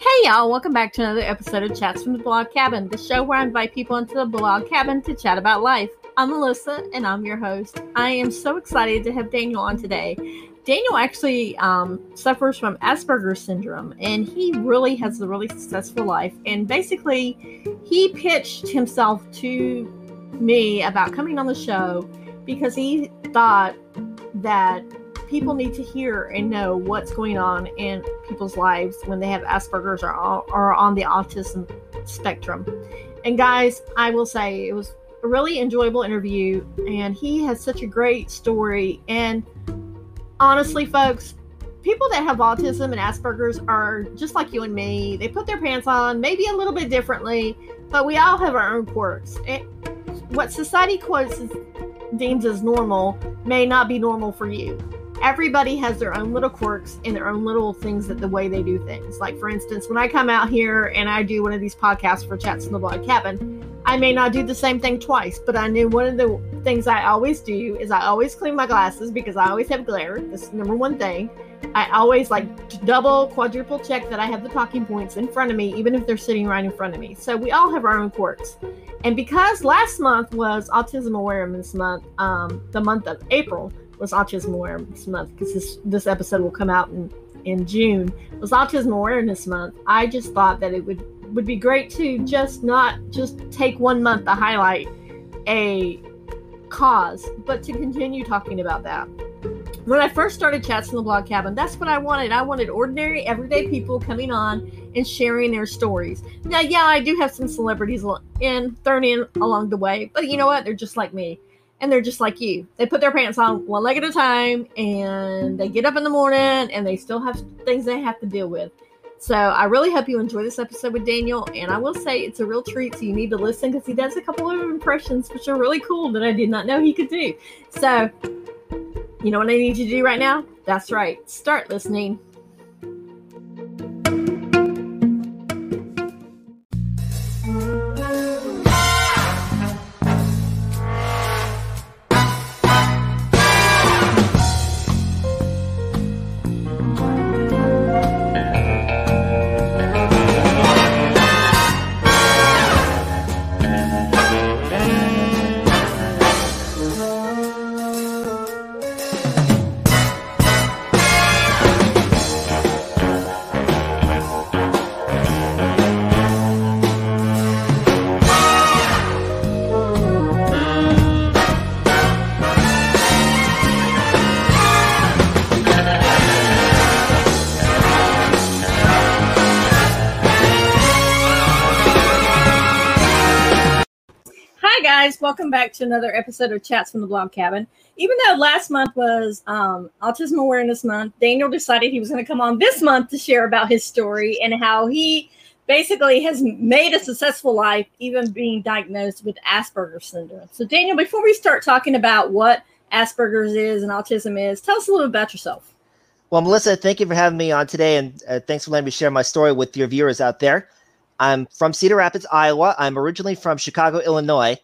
Hey y'all, welcome back to another episode of Chats from the Blog Cabin, the show where I invite people into the blog cabin to chat about life. I'm Melissa and I'm your host. I am so excited to have Daniel on today. Daniel actually um, suffers from Asperger's syndrome and he really has a really successful life. And basically, he pitched himself to me about coming on the show because he thought that people need to hear and know what's going on in people's lives when they have Asperger's or, or on the autism spectrum. And guys, I will say it was a really enjoyable interview, and he has such a great story. And honestly, folks, people that have autism and Asperger's are just like you and me. They put their pants on, maybe a little bit differently, but we all have our own quirks. What society quotes deems as normal may not be normal for you everybody has their own little quirks and their own little things that the way they do things. Like for instance, when I come out here and I do one of these podcasts for Chats in the Blog Cabin, I may not do the same thing twice, but I knew one of the things I always do is I always clean my glasses because I always have glare. That's number one thing. I always like double, quadruple check that I have the talking points in front of me, even if they're sitting right in front of me. So we all have our own quirks. And because last month was Autism Awareness Month, um, the month of April, was Autism Awareness Month because this this episode will come out in in June was Autism Awareness Month. I just thought that it would would be great to just not just take one month to highlight a cause, but to continue talking about that. When I first started chats in the blog cabin, that's what I wanted. I wanted ordinary, everyday people coming on and sharing their stories. Now, yeah, I do have some celebrities in thrown in along the way, but you know what? They're just like me and they're just like you. They put their pants on one leg at a time and they get up in the morning and they still have things they have to deal with. So I really hope you enjoy this episode with Daniel. And I will say it's a real treat. So you need to listen because he does a couple of impressions, which are really cool that I did not know he could do. So, you know what I need you to do right now? That's right. Start listening. Welcome back to another episode of Chats from the Blog Cabin. Even though last month was um, Autism Awareness Month, Daniel decided he was going to come on this month to share about his story and how he basically has made a successful life, even being diagnosed with Asperger's syndrome. So, Daniel, before we start talking about what Asperger's is and autism is, tell us a little bit about yourself. Well, Melissa, thank you for having me on today, and uh, thanks for letting me share my story with your viewers out there. I'm from Cedar Rapids, Iowa. I'm originally from Chicago, Illinois.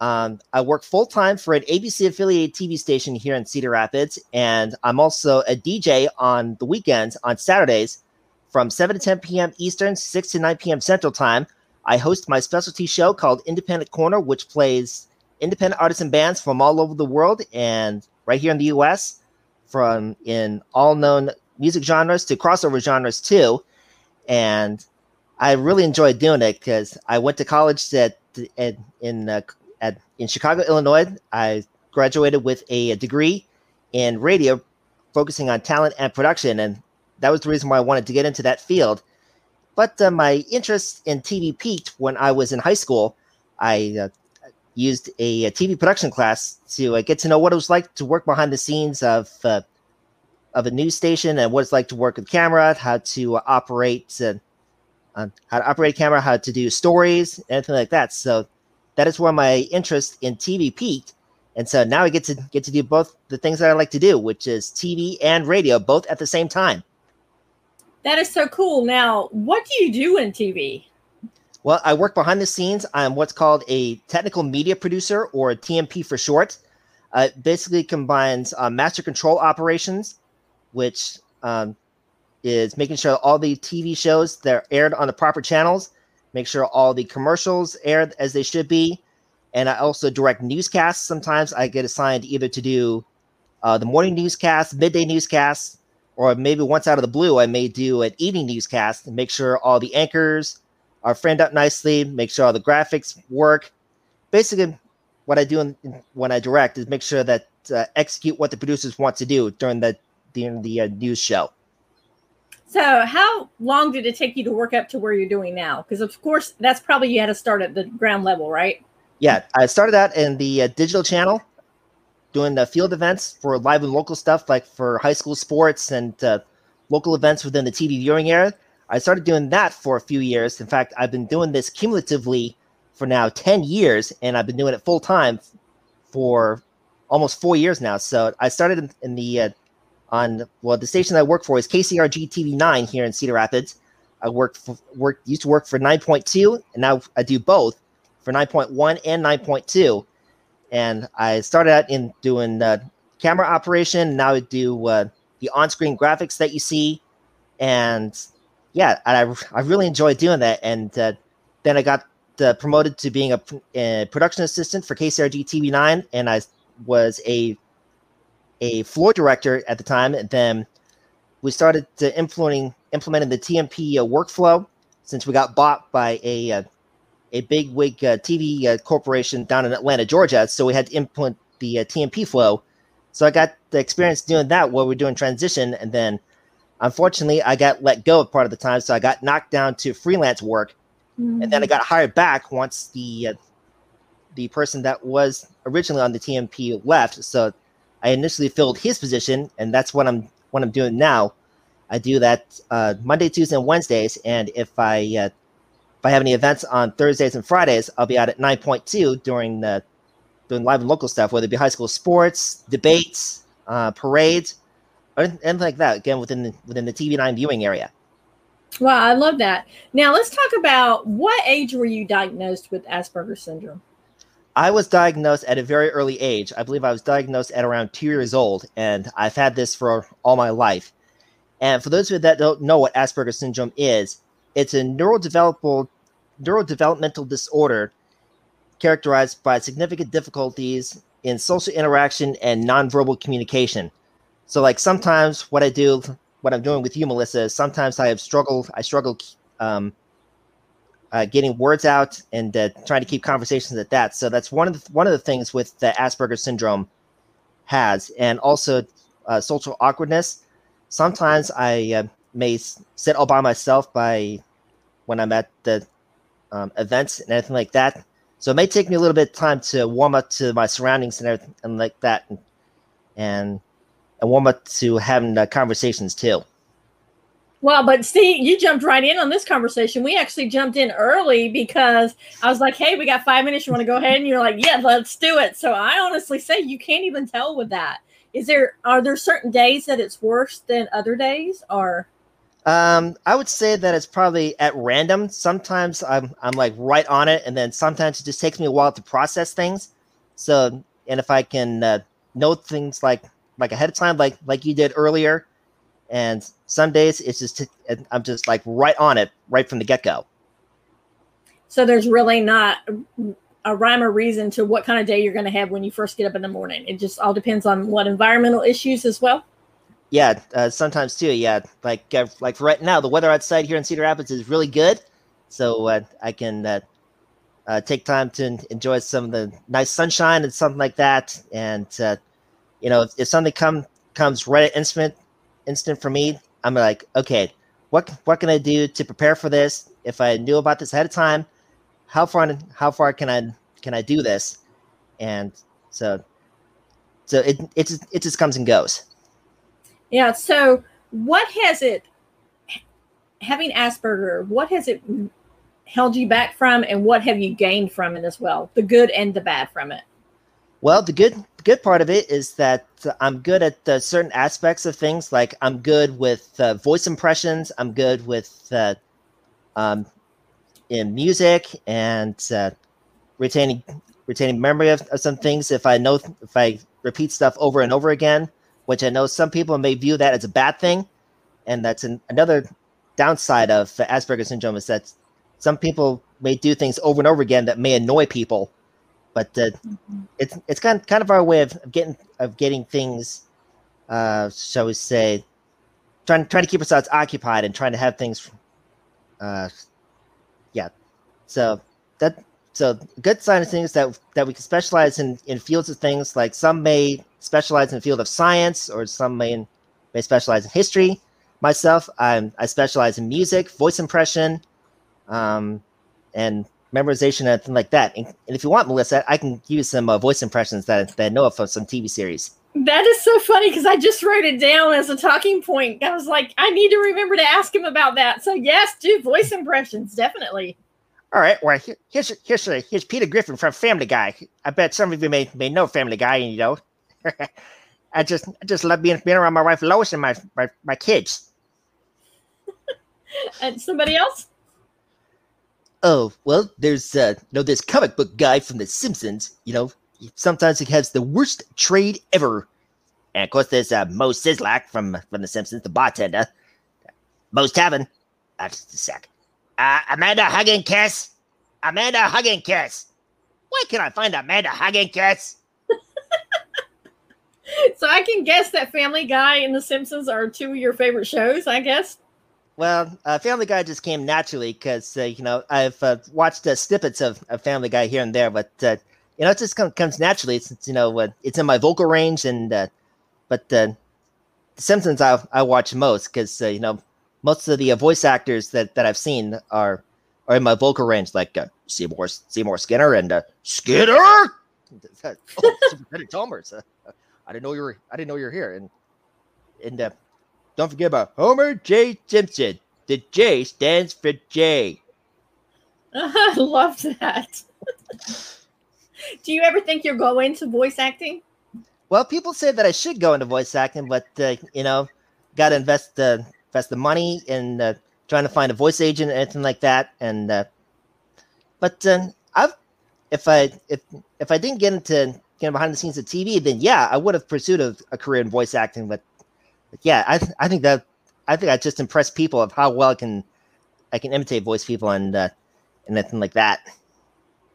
Um, I work full time for an ABC affiliated TV station here in Cedar Rapids, and I'm also a DJ on the weekends on Saturdays from 7 to 10 p.m. Eastern, 6 to 9 p.m. Central Time. I host my specialty show called Independent Corner, which plays independent artists and bands from all over the world and right here in the U.S. from in all known music genres to crossover genres too. And I really enjoy doing it because I went to college at, at in uh, in Chicago, Illinois. I graduated with a, a degree in radio, focusing on talent and production, and that was the reason why I wanted to get into that field. But uh, my interest in TV peaked when I was in high school. I uh, used a, a, TV production class to uh, get to know what it was like to work behind the scenes of uh, of a news station and what it's like to work with camera, how to operate, uh, how to operate a camera, how to do stories, anything like that. So that is where my interest in TV peaked. And so now I get to get to do both the things that I like to do, which is TV and radio, both at the same time. That is so cool. Now, what do you do in TV? Well, I work behind the scenes. I'm what's called a technical media producer, or TMP for short. Uh, it basically combines uh, master control operations, which um, is making sure all the TV shows that are aired on the proper channels, make sure all the commercials air as they should be, and I also direct newscasts. Sometimes I get assigned either to do uh, the morning newscast, midday newscast, or maybe once out of the blue, I may do an evening newscast and make sure all the anchors are framed up nicely, make sure all the graphics work. Basically, what I do in, when I direct is make sure that uh, execute what the producers want to do during the during the uh, news show. So, how long did it take you to work up to where you're doing now? Because, of course, that's probably you had to start at the ground level, right? Yeah, I started out in the uh, digital channel, doing the field events for live and local stuff, like for high school sports and uh, local events within the TV viewing area. I started doing that for a few years. In fact, I've been doing this cumulatively for now 10 years, and I've been doing it full time for almost four years now. So I started in, in the uh, on well, the station I work for is KCRG TV nine here in Cedar Rapids. I worked for, worked used to work for nine point two, and now I do both for nine point one and nine point two. And I started out in doing uh, camera operation. Now I do uh, the on screen graphics that you see, and yeah, I I really enjoy doing that. And uh, then I got uh, promoted to being a, a, production assistant for KCRG TV nine, and I was a a floor director at the time. And then we started to implementing implementing the TMP uh, workflow since we got bought by a uh, a big wig uh, TV uh, corporation down in Atlanta, Georgia. So we had to implement the uh, TMP flow. So I got the experience doing that while we are doing transition, and then unfortunately I got let go part of the time, so I got knocked down to freelance work, mm-hmm. and then I mm. got hired back once the uh, the person that was originally on the TMP left. So I initially filled his position, and that's what I'm what I'm doing now. I do that uh, Monday, Tuesday, and Wednesdays, and if I uh, if I have any events on Thursdays and Fridays, I'll be out at nine point two during the doing live and local stuff, whether it be high school sports, debates, uh, parades, or anything like that. Again, within the, within the TV nine viewing area. Wow, I love that. Now let's talk about what age were you diagnosed with Asperger's syndrome? I was diagnosed at a very early age. I believe I was diagnosed at around two years old, and I've had this for all my life. And for those of you that don't know what Asperger's syndrome is, it's a neurodevelopmental disorder characterized by significant difficulties in social interaction and nonverbal communication. So, like sometimes what I do, what I'm doing with you, Melissa, is sometimes I have struggled. I struggle um, uh, getting words out and uh, trying to keep conversations at that. So that's one of the one of the things with the Asperger's syndrome has, and also uh, social awkwardness. Sometimes I uh, may sit all by myself by when I'm at the um, events and anything like that. So it may take me a little bit of time to warm up to my surroundings and everything like that, and and, and warm up to having uh, conversations too. Well, but see, you jumped right in on this conversation. We actually jumped in early because I was like, hey, we got five minutes. You want to go ahead? And you're like, yeah, let's do it. So I honestly say you can't even tell with that. Is there, are there certain days that it's worse than other days or? Um, I would say that it's probably at random. Sometimes I'm, I'm like right on it. And then sometimes it just takes me a while to process things. So, and if I can uh, know things like, like ahead of time, like, like you did earlier, and some days it's just I'm just like right on it right from the get go. So there's really not a rhyme or reason to what kind of day you're going to have when you first get up in the morning. It just all depends on what environmental issues as well. Yeah, uh, sometimes too. Yeah, like uh, like right now, the weather outside here in Cedar Rapids is really good, so uh, I can uh, uh, take time to enjoy some of the nice sunshine and something like that. And uh, you know, if, if something come comes right at instant instant for me. I'm like, okay, what what can I do to prepare for this? If I knew about this ahead of time, how far how far can I can I do this? And so so it it just, it just comes and goes. Yeah. So what has it having Asperger? What has it held you back from, and what have you gained from it as well? The good and the bad from it. Well, the good good part of it is that I'm good at uh, certain aspects of things. Like I'm good with uh, voice impressions. I'm good with uh, um, in music and uh, retaining retaining memory of, of, some things. If I know if I repeat stuff over and over again, which I know some people may view that as a bad thing, and that's an, another downside of Asperger's syndrome is that some people may do things over and over again that may annoy people, but uh, mm-hmm. it's it's kind kind of our way of getting of getting things, uh, shall we say, trying trying to keep ourselves occupied and trying to have things, uh, yeah. So that so good sign of things that that we can specialize in in fields of things like some may specialize in the field of science or some may may specialize in history. Myself, I'm I specialize in music, voice impression, um, and memorization and things like that. And, and, if you want, Melissa, I can use some uh, voice impressions that, that I know of from some TV series. That is so funny because I just wrote it down as a talking point. I was like, I need to remember to ask him about that. So yes, do voice impressions definitely. All right. Well, here, here's here's here's Peter Griffin from Family Guy. I bet some of you may may know Family Guy, and you know, I just I just love being being around my wife Lois and my my, my kids. and somebody else. Oh well, there's uh, you know this comic book guy from The Simpsons. You know, sometimes he has the worst trade ever. And of course, there's uh, Moe Szyslak from from The Simpsons, the bartender. Moe's Tavern. Uh, just a sec. Uh, Amanda Hugging Kiss. Amanda Hugging Kiss. Where can I find Amanda Hugging Kiss? so I can guess that Family Guy and The Simpsons are two of your favorite shows. I guess. Well, uh, Family Guy just came naturally because uh, you know I've uh, watched uh, snippets of, of, Family Guy here and there, but uh, you know it just come, comes naturally since you know uh, it's in my vocal range. And but The Simpsons I, I watch most because you know most of the voice actors that, that I've seen are are in my vocal range, like Seymour Seymour Skinner and Skinner. oh, Superintendent Chalmers. I didn't know you were I didn't know you were here, and and don't forget about Homer J. Simpson. The J stands for J. I love that. Do you ever think you'll go into voice acting? Well, people say that I should go into voice acting, but uh, you know, got to invest uh, invest the money in uh, trying to find a voice agent, and anything like that. And uh, but uh, I've if I if if I didn't get into you know behind the scenes of TV, then yeah, I would have pursued a, a career in voice acting. But yeah, I th- I think that I think I just impressed people of how well I can I can imitate voice people and uh, and anything like that.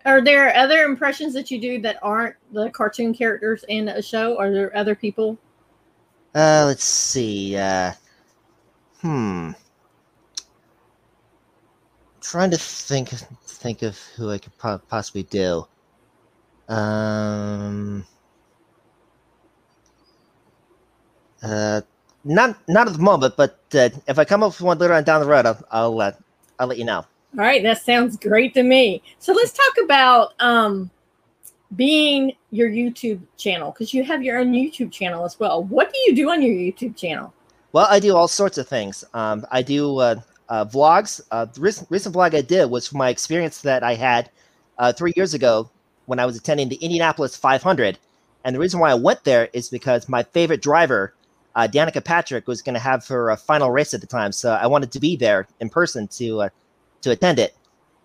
Are there other impressions that you do that aren't the cartoon characters in a show? Are there other people? Uh, let's see. Uh, hmm. trying to think think of who I could po- possibly do. Um. Uh, not not at the moment, but uh, if I come up with one later on down the road, I'll I'll, uh, I'll let you know. All right, that sounds great to me. So let's talk about um, being your YouTube channel because you have your own YouTube channel as well. What do you do on your YouTube channel? Well, I do all sorts of things. Um, I do uh, uh, vlogs. Uh, the recent, recent vlog I did was from my experience that I had uh, three years ago when I was attending the Indianapolis 500. And the reason why I went there is because my favorite driver uh, Danica Patrick was going to have her uh, final race at the time, so I wanted to be there in person to uh, to attend it.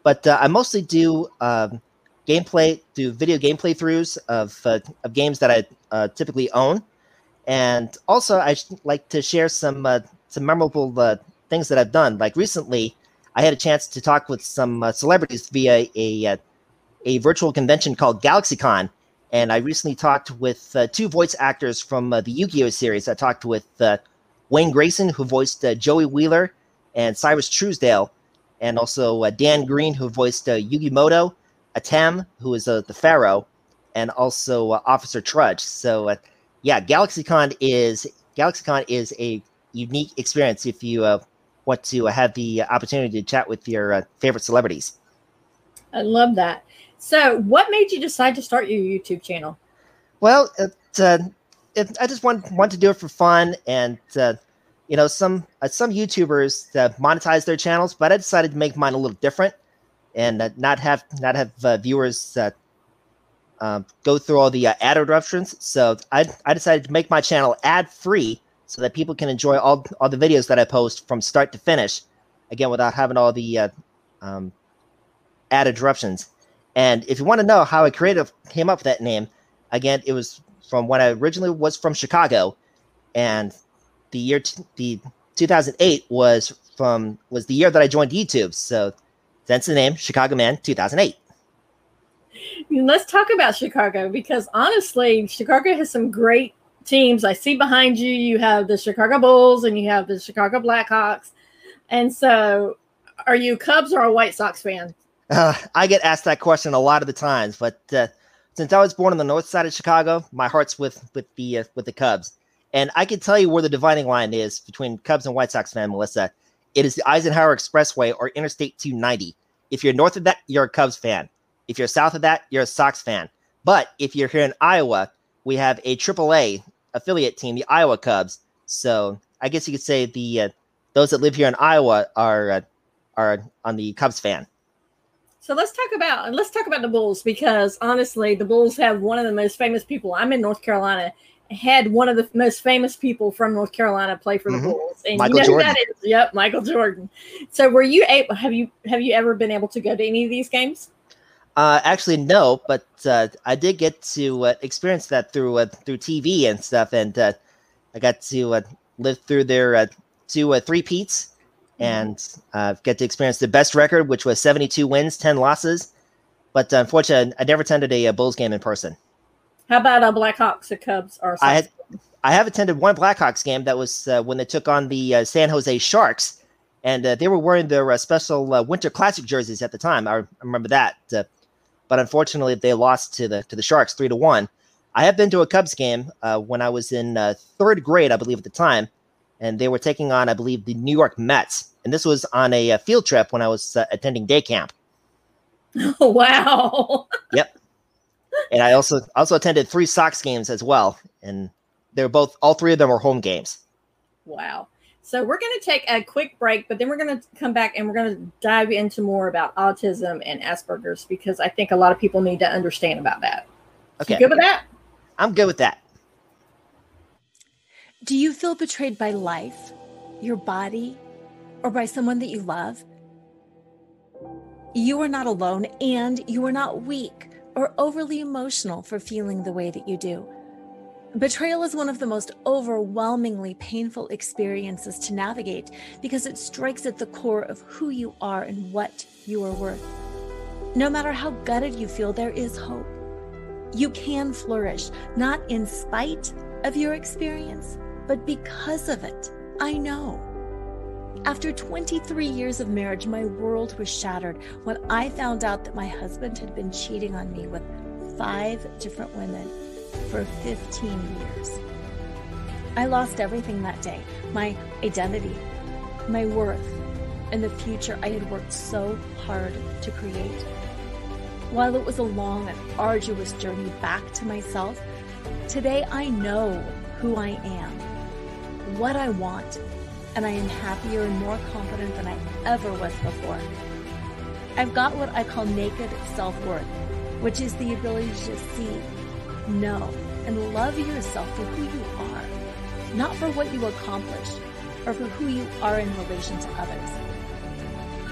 But uh, I mostly do um, gameplay, do video game playthroughs of uh, of games that I uh, typically own, and also I like to share some some memorable things that I've done. Like recently, I had a chance to talk with some celebrities via a a virtual convention called GalaxyCon and I recently talked with uh, two voice actors from uh, the Yu Gi Oh series. I talked with uh, Wayne Grayson, who voiced uh, Joey Wheeler, and Syrus Truesdale, and also uh, Dan Green, who voiced uh, Yugi Muto, Atem, who is the Pharaoh, and also Officer Trudge. So, yeah, GalaxyCon is GalaxyCon is a unique experience if you want to have the opportunity to chat with your favorite celebrities. I love that. So, what made you decide to start your YouTube channel? Well, it, uh, it, I just want want to do it for fun, and uh, you know, some uh, some YouTubers uh, monetize their channels, but I decided to make mine a little different, and uh, not have not have uh, viewers um, go through all the ad interruptions. So I I decided to make my channel ad free, so that people can enjoy all all the videos that I post from start to finish, again without having all the um, ad interruptions. And if you want to know how I creative came up with that name, again, it was from when I originally was from Chicago, and the year t- the 2008 was from was the year that I joined YouTube. So that's the name, Chicago Man 2008. Let's talk about Chicago because honestly, Chicago has some great teams. I see behind you, you have the Chicago Bulls and you have the Chicago Blackhawks. And so, are you Cubs or a White Sox fan? Uh, I get asked that question a lot of the times, but uh, since I was born on the north side of Chicago, my heart's with with the uh, with the Cubs. And I can tell you where the dividing line is between Cubs and White Sox fan, Melissa. It is the Eisenhower Expressway or Interstate 290. If you're north of that, you're a Cubs fan. If you're south of that, you're a Sox fan. But if you're here in Iowa, we have a AAA affiliate team, the Iowa Cubs. So I guess you could say the uh, those that live here in Iowa are uh, are on the Cubs fan. So let's talk about let's talk about the Bulls because honestly, the Bulls have one of the most famous people. I'm in North Carolina, had one of the most famous people from North Carolina play for the mm-hmm. Bulls, and Michael you know Jordan. that is? Yep, Michael Jordan. So, were you able? Have you have you ever been able to go to any of these games? Uh, actually, no, but uh, I did get to uh, experience that through uh, through TV and stuff, and uh, I got to uh, live through their two uh, three peats mm-hmm. and get to experience the best record, which was seventy two wins, ten losses. But unfortunately, I never attended a, a Bulls game in person. How about a Blackhawks or Cubs or? I had, I have attended one Blackhawks game that was uh, when they took on the uh, San Jose Sharks, and uh, they were wearing their uh, special uh, Winter Classic jerseys at the time. I, remember that, uh, but unfortunately, they lost to the to the Sharks three to one. I have been to a Cubs game when I was in third grade, I believe, at the time, and they were taking on, I believe, the New York Mets, and this was on a, a field trip when I was uh, attending day camp. Oh, wow! yep and I also also attended three Sox games as well, and they're both all three of them were home games. Wow. So we're going to take a quick break, but then we're going to come back and we're going to dive into more about autism and Asperger's because I think a lot of people need to understand about that. Okay. You good with that? I'm good with that. Do you feel betrayed by life, your body, or by someone that you love? You are not alone and you are not weak or overly emotional for feeling the way that you do. Betrayal is one of the most overwhelmingly painful experiences to navigate because it strikes at the core of who you are and what you are worth. No matter how gutted you feel, there is hope. You can flourish, not in spite of your experience, but because of it. I know. After 23 years of marriage, my world was shattered when I found out that my husband had been cheating on me with five different women for 15 years. I lost everything that day my identity, my worth, and the future I had worked so hard to create. While it was a long and arduous journey back to myself, today I know who I am, what I want and I am happier and more confident than I ever was before. I've got what I call naked self worth, which is the ability to just see, know, and love yourself for who you are, not for what you accomplish or for who you are in relation to others.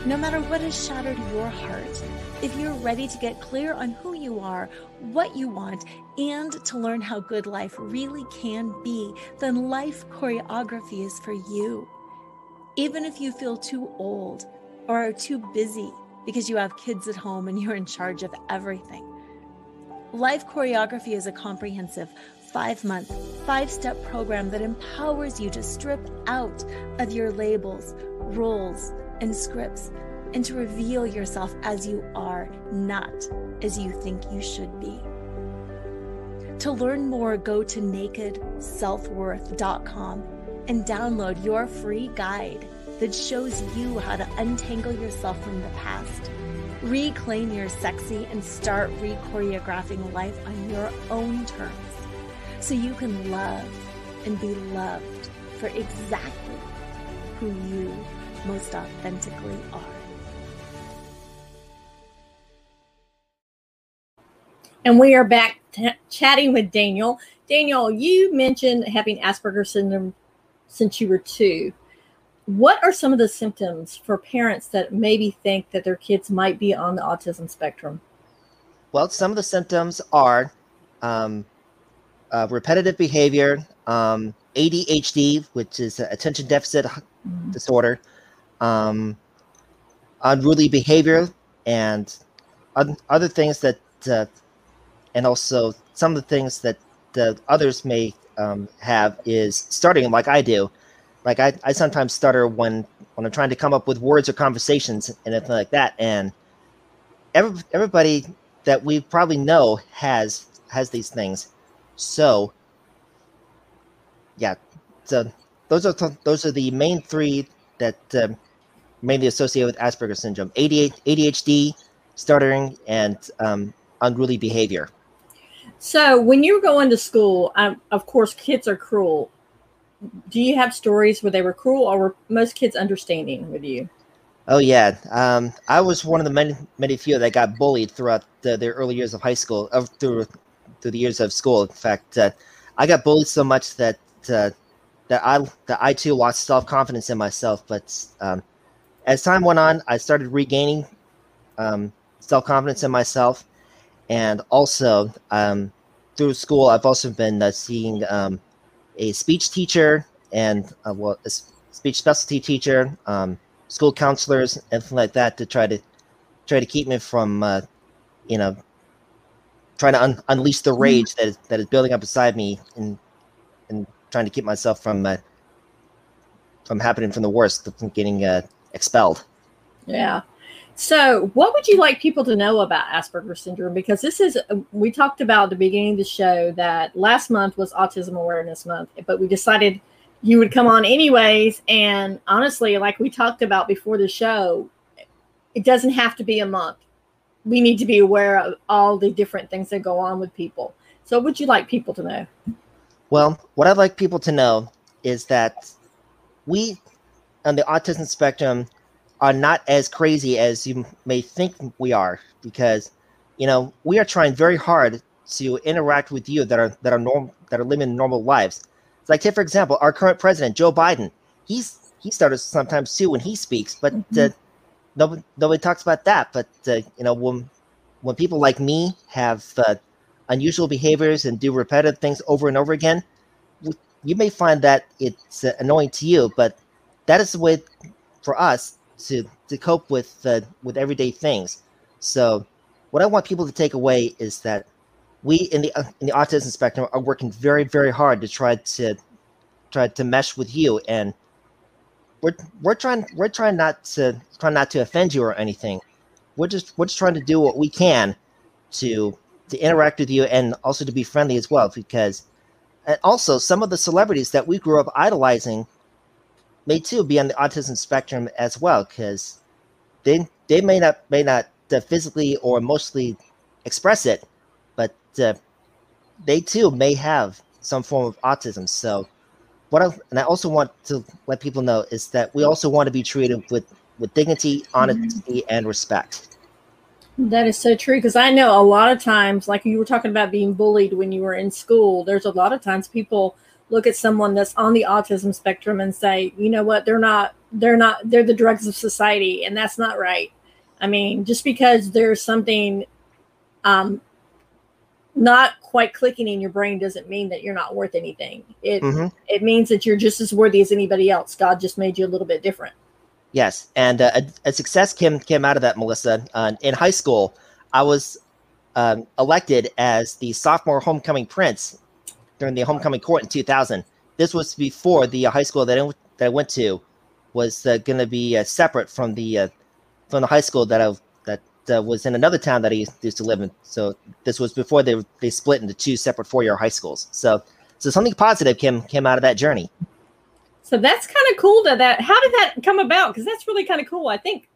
No matter what has shattered your heart, if you're ready to get clear on who you are, what you want, and to learn how good life really can be, then life choreography is for you even if you feel too old or are too busy because you have kids at home and you're in charge of everything. Life Choreography is a comprehensive five month, five step program that empowers you to strip out of your labels, roles, and scripts and to reveal yourself as you are, not as you think you should be. To learn more, go to nakedselfworth.com and download your free guide that shows you how to untangle yourself from the past, reclaim your sexy, and start re-choreographing life on your own terms so you can love and be loved for exactly who you most authentically are. And we are back t- chatting with Daniel. Daniel, you mentioned having Asperger's syndrome since you were two. What are some of the symptoms for parents that maybe think that their kids might be on the autism spectrum? Well, some of the symptoms are um, uh, repetitive behavior, um, ADHD, which is attention deficit mm-hmm. disorder, um, unruly behavior, and other things that, uh, and also some of the things that the others may um, have is starting like I do. Like I, I sometimes stutter when when I'm trying to come up with words or conversations and anything like that. And every, everybody that we probably know has has these things. So yeah, so those are those are the main three that um, mainly associated with Asperger's syndrome: ADHD, stuttering, and um, unruly behavior. So, when you were going to school, um, of course, kids are cruel. Do you have stories where they were cruel, or were most kids understanding with you? Oh yeah, um, I was one of the many many few that got bullied throughout the, their early years of high school, of through through the years of school. In fact, uh, I got bullied so much that uh, that I that I too lost self confidence in myself. But um, as time went on, I started regaining um, self confidence in myself, and also um, through school, I've also been uh, seeing um, a speech teacher and uh, well, a speech specialty teacher, um, school counselors, anything like that, to try to try to keep me from uh, you know trying to un- unleash the mm-hmm. rage that is, that is building up inside me and and trying to keep myself from uh, from happening from the worst, from getting uh, expelled. Yeah. So, what would you like people to know about Asperger's syndrome? Because this is, we talked about at the beginning of the show that last month was Autism Awareness Month, but we decided you would come on anyways. And honestly, like we talked about before the show, it doesn't have to be a month. We need to be aware of all the different things that go on with people. So, what would you like people to know? Well, what I'd like people to know is that we on the autism spectrum are not as crazy as you may think we are because you know we are trying very hard to interact with you that are that are normal that are living normal lives. It's like take for example our current president Joe Biden. He's he started sometimes too when he speaks, but mm-hmm. uh, nobody nobody talks about that. But uh, you know when when people like me have uh, unusual behaviors and do repetitive things over and over again, you may find that it's uh, annoying to you, but that is the way for us to to cope with uh, with everyday things. So, what I want people to take away is that we in the in the autism spectrum are working very very hard to try to try to mesh with you, and we're we're trying we're trying not to trying not to offend you or anything. We're just we're just trying to do what we can to to interact with you and also to be friendly as well because and also some of the celebrities that we grew up idolizing may too be on the autism spectrum as well because they they may not may not uh, physically or emotionally express it but uh, they too may have some form of autism so what I, and I also want to let people know is that we also want to be treated with with dignity honesty mm-hmm. and respect that is so true because I know a lot of times, like you were talking about being bullied when you were in school, there's a lot of times people look at someone that's on the autism spectrum and say, you know what, they're not, they're not, they're the drugs of society, and that's not right. I mean, just because there's something um, not quite clicking in your brain doesn't mean that you're not worth anything. It mm-hmm. it means that you're just as worthy as anybody else. God just made you a little bit different. Yes, and uh, a, a, success came came out of that, Melissa. Uh, in high school, I was um, elected as the sophomore homecoming prince during the homecoming court in 2000. This was before the uh, high school that I, that I went to was uh, going to be uh, separate from the from the high school that I that was in another town that I used to live in. So this was before they they split into two separate four year high schools. So so something positive came came out of that journey. So that's kind of cool that that how did that come about? Because that's really kind of cool. I think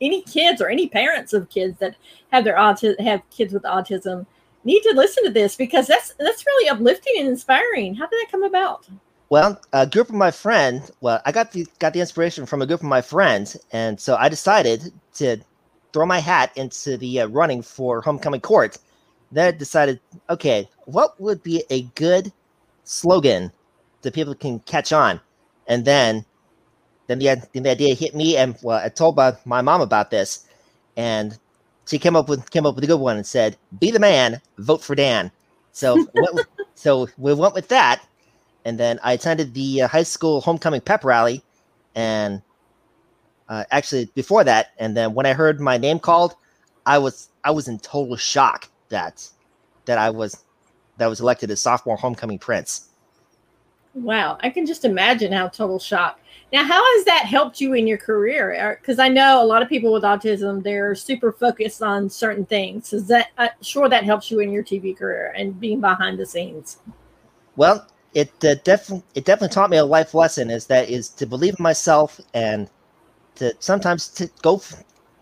any kids or any parents of kids that have their autism have kids with autism need to listen to this because that's that's really uplifting and inspiring. How did that come about? Well, a group of my friends. Well, I got the got the inspiration from a group of my friends, and so I decided to throw my hat into the uh, running for homecoming court. Then I decided, okay, what would be a good slogan that people can catch on? And then, then the, then the idea hit me, and well, I told my, my mom about this, and she came up with came up with a good one and said, "Be the man, vote for Dan." So, with, so we went with that, and then I attended the uh, high school homecoming pep rally, and uh, actually before that, and then when I heard my name called, I was I was in total shock that that I was that I was elected as sophomore homecoming prince. Wow, I can just imagine how total shock. Now, how has that helped you in your career? Because I know a lot of people with autism, they're super focused on certain things. Is that uh, sure that helps you in your TV career and being behind the scenes? Well, it uh, definitely it definitely taught me a life lesson. Is that is to believe in myself and to sometimes to go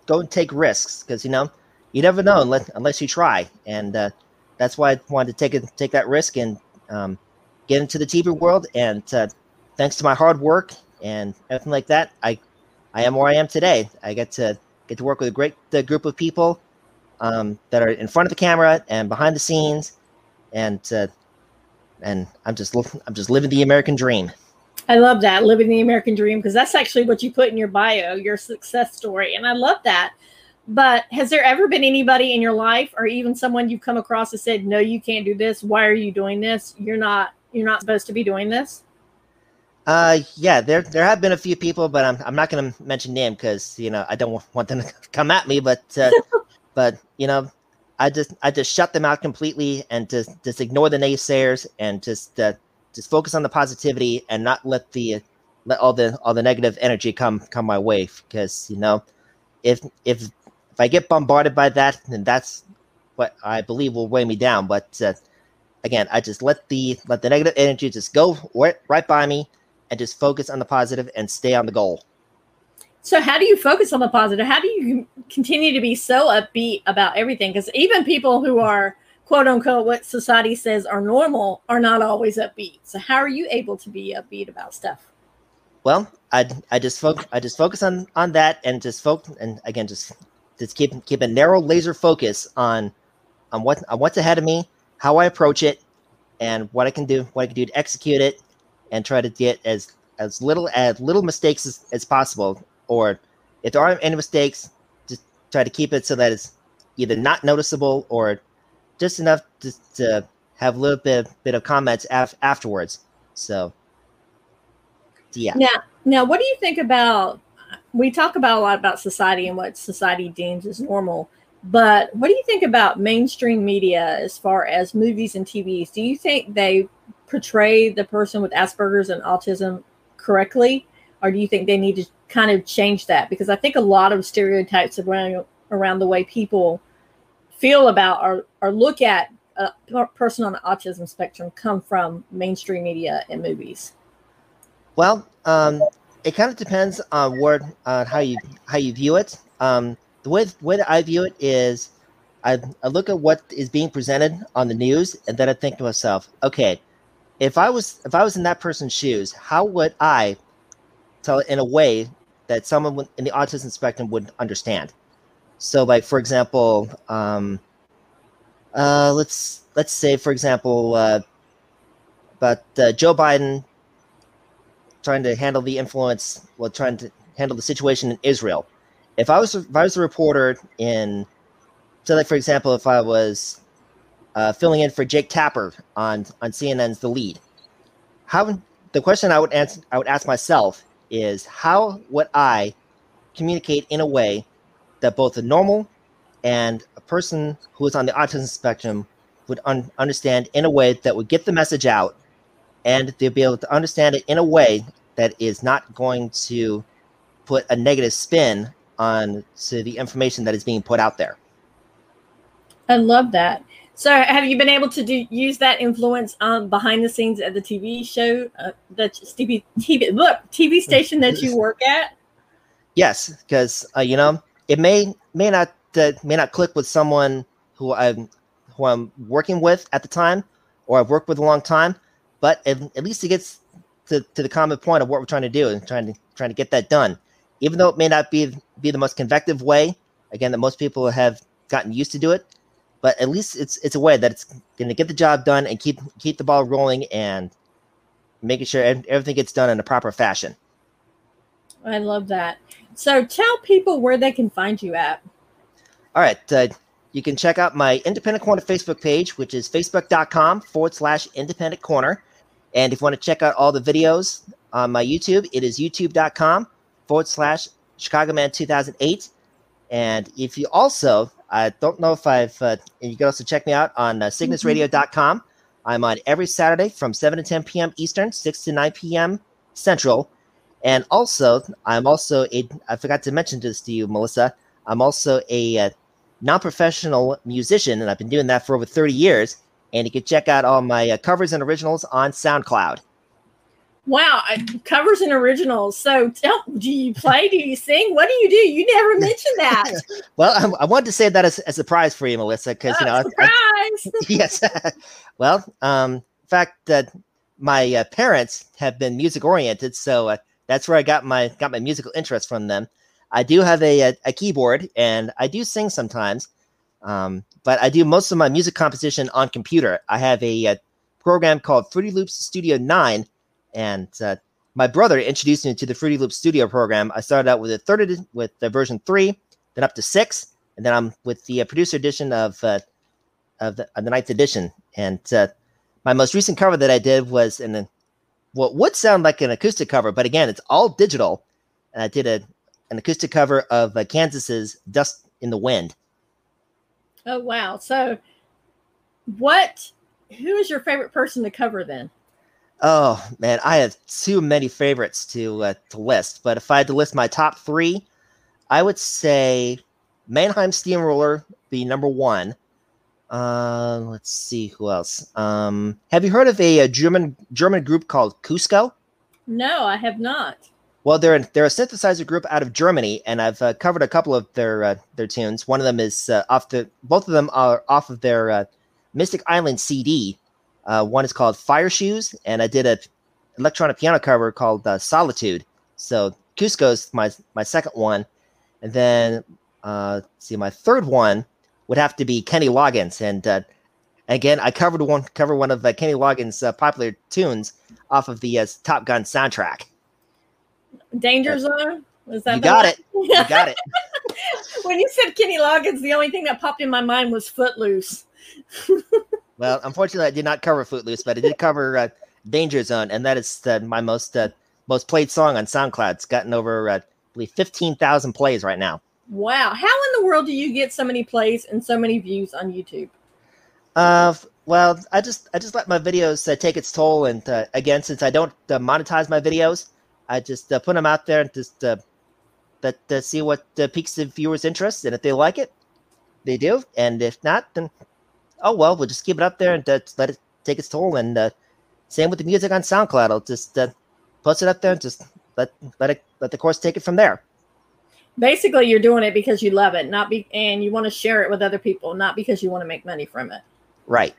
go and take risks because you know you never know unless unless you try, and uh, that's why I wanted to take it take that risk and um, get into the TV world. And uh, thanks to my hard work and everything like that, I I am where I am today. I get to get to work with a great group of people um, that are in front of the camera and behind the scenes, and uh, and I'm just I'm just living the American dream. I love that living the American dream because that's actually what you put in your bio, your success story, and I love that. But has there ever been anybody in your life, or even someone you've come across that said, "No, you can't do this. Why are you doing this? You're not you're not supposed to be doing this? Uh, yeah, there there have been a few people, but I'm I'm not going to mention name because you know I don't want them to come at me. But uh, but you know, I just I just shut them out completely and just just ignore the naysayers and just uh, just focus on the positivity and not let the let all the all the negative energy come come my way because you know if if if I get bombarded by that then that's what I believe will weigh me down. But uh, again, I just let the let the negative energy just go right, right by me and just focus on the positive and stay on the goal. So, how do you focus on the positive? How do you continue to be so upbeat about everything? Because even people who are quote unquote what society says are normal are not always upbeat. So, how are you able to be upbeat about stuff? Well, I I just focus I just focus on on that and just focus and again just just keep keep a narrow laser focus on on what on what's ahead of me how I approach it and what I can do, what I can do to execute it, and try to get as as little as little mistakes as, as possible. Or if there aren't any mistakes, just try to keep it so that it's either not noticeable or just enough to, to have a little bit bit of comments af- afterwards. So, yeah. Now, now, what do you think about? We talk about a lot about society and what society deems as normal. But what do you think about mainstream media as far as movies and TVs? Do you think they portray the person with Asperger's and autism correctly? Or do you think they need to kind of change that? Because I think a lot of stereotypes around around the way people feel about or, or look at a person on the autism spectrum come from mainstream media and movies. Well, um, it kind of depends on where on how you how you view it. Um, the way the way that I view it is, I, I look at what is being presented on the news, and then I think to myself, okay, if I was if I was in that person's shoes, how would I tell it in a way that someone in the autism spectrum would understand? So, like for example, um, uh, let's let's say for example, uh, about uh, Joe Biden trying to handle the influence, well, trying to handle the situation in Israel if I was if I was a reporter in, so like for example, if I was uh, filling in for Jake Tapper on on CNN's The Lead, how the question I would answer I would ask myself is how would I communicate in a way that both a normal and a person who is on the autism spectrum would un- understand in a way that would get the message out and they'd be able to understand it in a way that is not going to put a negative spin on to the information that is being put out there. I love that. So, have you been able to do, use that influence um, behind the scenes at the TV show, uh, the TV TV look TV station that you work at? Yes, because uh, you know it may may not uh, may not click with someone who I'm who I'm working with at the time, or I've worked with a long time, but at, at least it gets to, to the common point of what we're trying to do and trying to trying to get that done even though it may not be be the most convective way, again, that most people have gotten used to do it, but at least it's it's a way that it's going to get the job done and keep keep the ball rolling and making sure everything gets done in a proper fashion. I love that. So tell people where they can find you at. All right. Uh, you can check out my Independent Corner Facebook page, which is facebook.com forward slash independent corner. And if you want to check out all the videos on my YouTube. It is youtube.com forward slash Chicago Man 2008. And if you also, I don't know if I've, uh, you can also check me out on uh, cygnusradio.com. I'm on every Saturday from 7 to 10 p.m. Eastern, 6 to 9 p.m. Central. And also, I'm also a, I forgot to mention this to you, Melissa. I'm also a uh, non professional musician, and I've been doing that for over 30 years. And you can check out all my uh, covers and originals on SoundCloud. Wow, covers and originals. So, tell, do you play? Do you sing? What do you do? You never mentioned that. well, I, I, wanted to say that as a surprise for you, Melissa, because oh, you know, surprise. I, yes. well, um, in fact, uh, my uh, parents have been music oriented, so uh, that's where I got my got my musical interest from them. I do have a, a, a keyboard, and I do sing sometimes. Um, but I do most of my music composition on computer. I have a, a program called Fruity Loops Studio 9, and uh, my brother introduced me to the Fruity Loop Studio program. I started out with a third with the version 3, then up to 6, and then I'm with the uh, producer edition of uh, of the, of the ninth edition. And uh, my most recent cover that I did was in what would sound like an acoustic cover, but again, it's all digital. And I did a an acoustic cover of uh, Kansas's "Dust in the Wind." Oh wow! So, what? Who is your favorite person to cover then? Oh man, I have too many favorites to uh, to list. But if I had to list my top three, I would say Mannheim Steamroller be number one. Uh, let's see who else. Um, have you heard of a, a German German group called Cusco? No, I have not. Well, they're they're a synthesizer group out of Germany, and I've uh, covered a couple of their uh, their tunes. One of them is uh, off the both of them are off of their uh, Mystic Island CD. Uh, one is called Fire Shoes, and I did a electronic piano cover called uh, Solitude. So Cusco's my my second one, and then uh, see my third one would have to be Kenny Loggins, and uh, again I covered one cover one of uh, Kenny Loggins' popular tunes off of the Top Gun soundtrack. Danger Zone? Was that you got one? it. You got it. when you said Kenny Loggins, the only thing that popped in my mind was Footloose. well, unfortunately, I did not cover Footloose, but I did cover uh, Danger Zone, and that is uh, my most uh, most played song on SoundCloud. It's gotten over, uh, I believe, fifteen thousand plays right now. Wow! How in the world do you get so many plays and so many views on YouTube? Uh, well, I just I just let my videos uh, take its toll, and uh, again, since I don't uh, monetize my videos, I just uh, put them out there and just uh, let uh, see what uh, piques the viewers' interest, and if they like it, they do, and if not, then oh well, we'll just keep it up there and uh, let it take its toll. And uh, same with the music on SoundCloud, I'll just uh, post it up there and just let let it let the course take it from there. Basically, you're doing it because you love it, not be and you want to share it with other people, not because you want to make money from it. Right,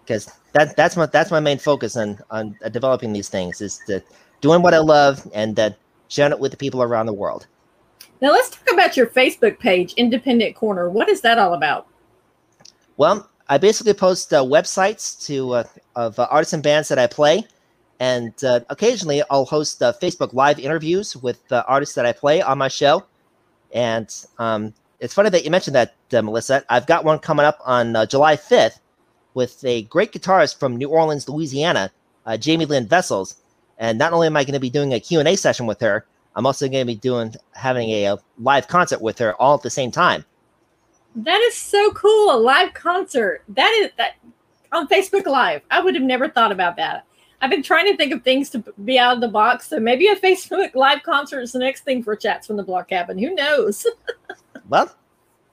because that that's my that's my main focus on on uh, developing these things is to doing what I love and uh, sharing it with the people around the world. Now let's talk about your Facebook page, Independent Corner. What is that all about? Well, I basically post uh, websites to uh, of uh, artists and bands that I play, and uh, occasionally I'll host uh, Facebook Live interviews with the artists that I play on my show. And um, it's funny that you mentioned that, Melissa. I've got one coming up on July 5th with a great guitarist from New Orleans, Louisiana, Jamie Lynn Vessels and not only am I going to be doing a Q&A session with her, I'm also going to be doing having a, a, live concert with her all at the same time. That is so cool, a live concert. That is that on Facebook Live. I would have never thought about that. I've been trying to think of things to be out of the box. So maybe a Facebook Live concert is the next thing for Chats from the Blog Cabin. Who knows? well,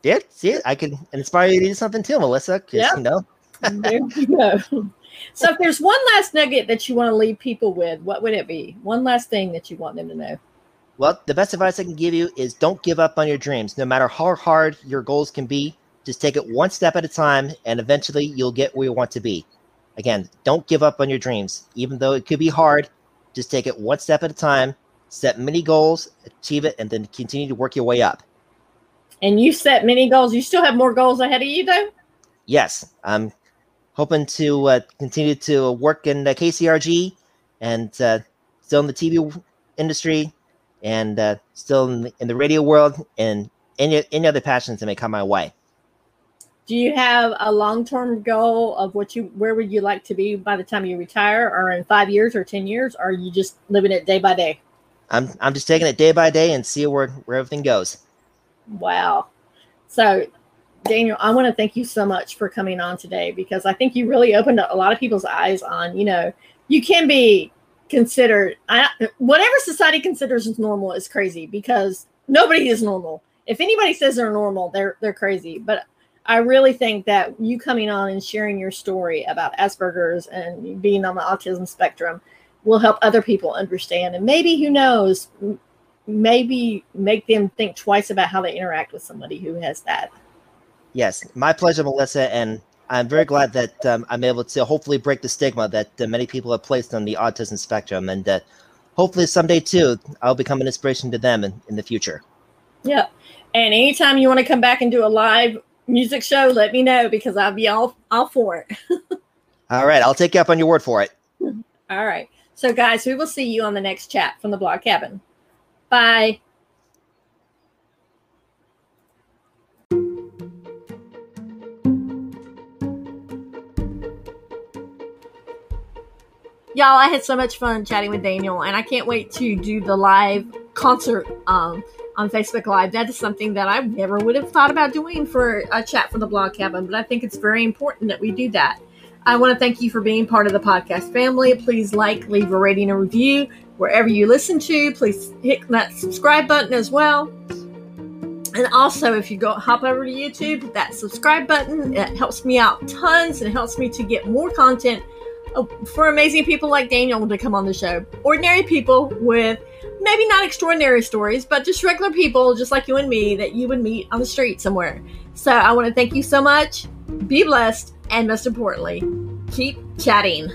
yeah, see, I can inspire you to do something too, Melissa. Yeah, you know. there you go. So if there's one last nugget that you want to leave people with, what would it be? One last thing that you want them to know. Well, the best advice I can give you is don't give up on your dreams. No matter how hard your goals can be, just take it one step at a time and eventually you'll get where you want to be. Again, don't give up on your dreams. Even though it could be hard, just take it one step at a time, set many goals, achieve it, and then continue to work your way up. And you set many goals. You still have more goals ahead of you, though? Yes. I'm hoping to uh, continue to work in the KCRG and uh, still in the TV industry and uh, still in the, in the, radio world and any, any other passions that may come my way. do you have a long-term goal of what you where would you like to be by the time you retire? Or in five years or 10 years? Or are you just living it day by day? I'm i'm just taking it day by day and see where where everything goes. Wow. So daniel i want to thank you so much for coming on today because i think you really opened up a lot of people's eyes on you know you can be considered I, whatever society considers as normal is crazy because nobody is normal if anybody says they're normal they're they're crazy but I really think that you coming on and sharing your story about Asperger's and being on the autism spectrum will help other people understand. And maybe, who knows, maybe make them think twice about how they interact with somebody who has that. Yes, my pleasure, Melissa. And I'm very glad that um, I'm able to hopefully break the stigma that uh, many people have placed on the autism spectrum. And that hopefully someday, too, I'll become an inspiration to them in, in the future. Yeah. And anytime you want to come back and do a live music show, let me know because I'll be all all for it. all right, I'll take you up on your word for it. All right. So guys, we will see you on the next chat from the blog cabin. Bye. Y'all, I had so much fun chatting with Daniel, and I can't wait to do the live concert um, on Facebook Live. That is something that I never would have thought about doing for a chat from the blog cabin, but I think it's very important that we do that. I want to thank you for being part of the podcast family. Please like, leave a rating and review wherever you listen to. Please hit that subscribe button as well. And also, if you go hop over to YouTube, that subscribe button it helps me out tons and it helps me to get more content for amazing people like Daniel to come on the show. Ordinary people with maybe not extraordinary stories, but just regular people, just like you and me, that you would meet on the street somewhere. So I want to thank you so much. Be blessed, and most importantly, keep chatting.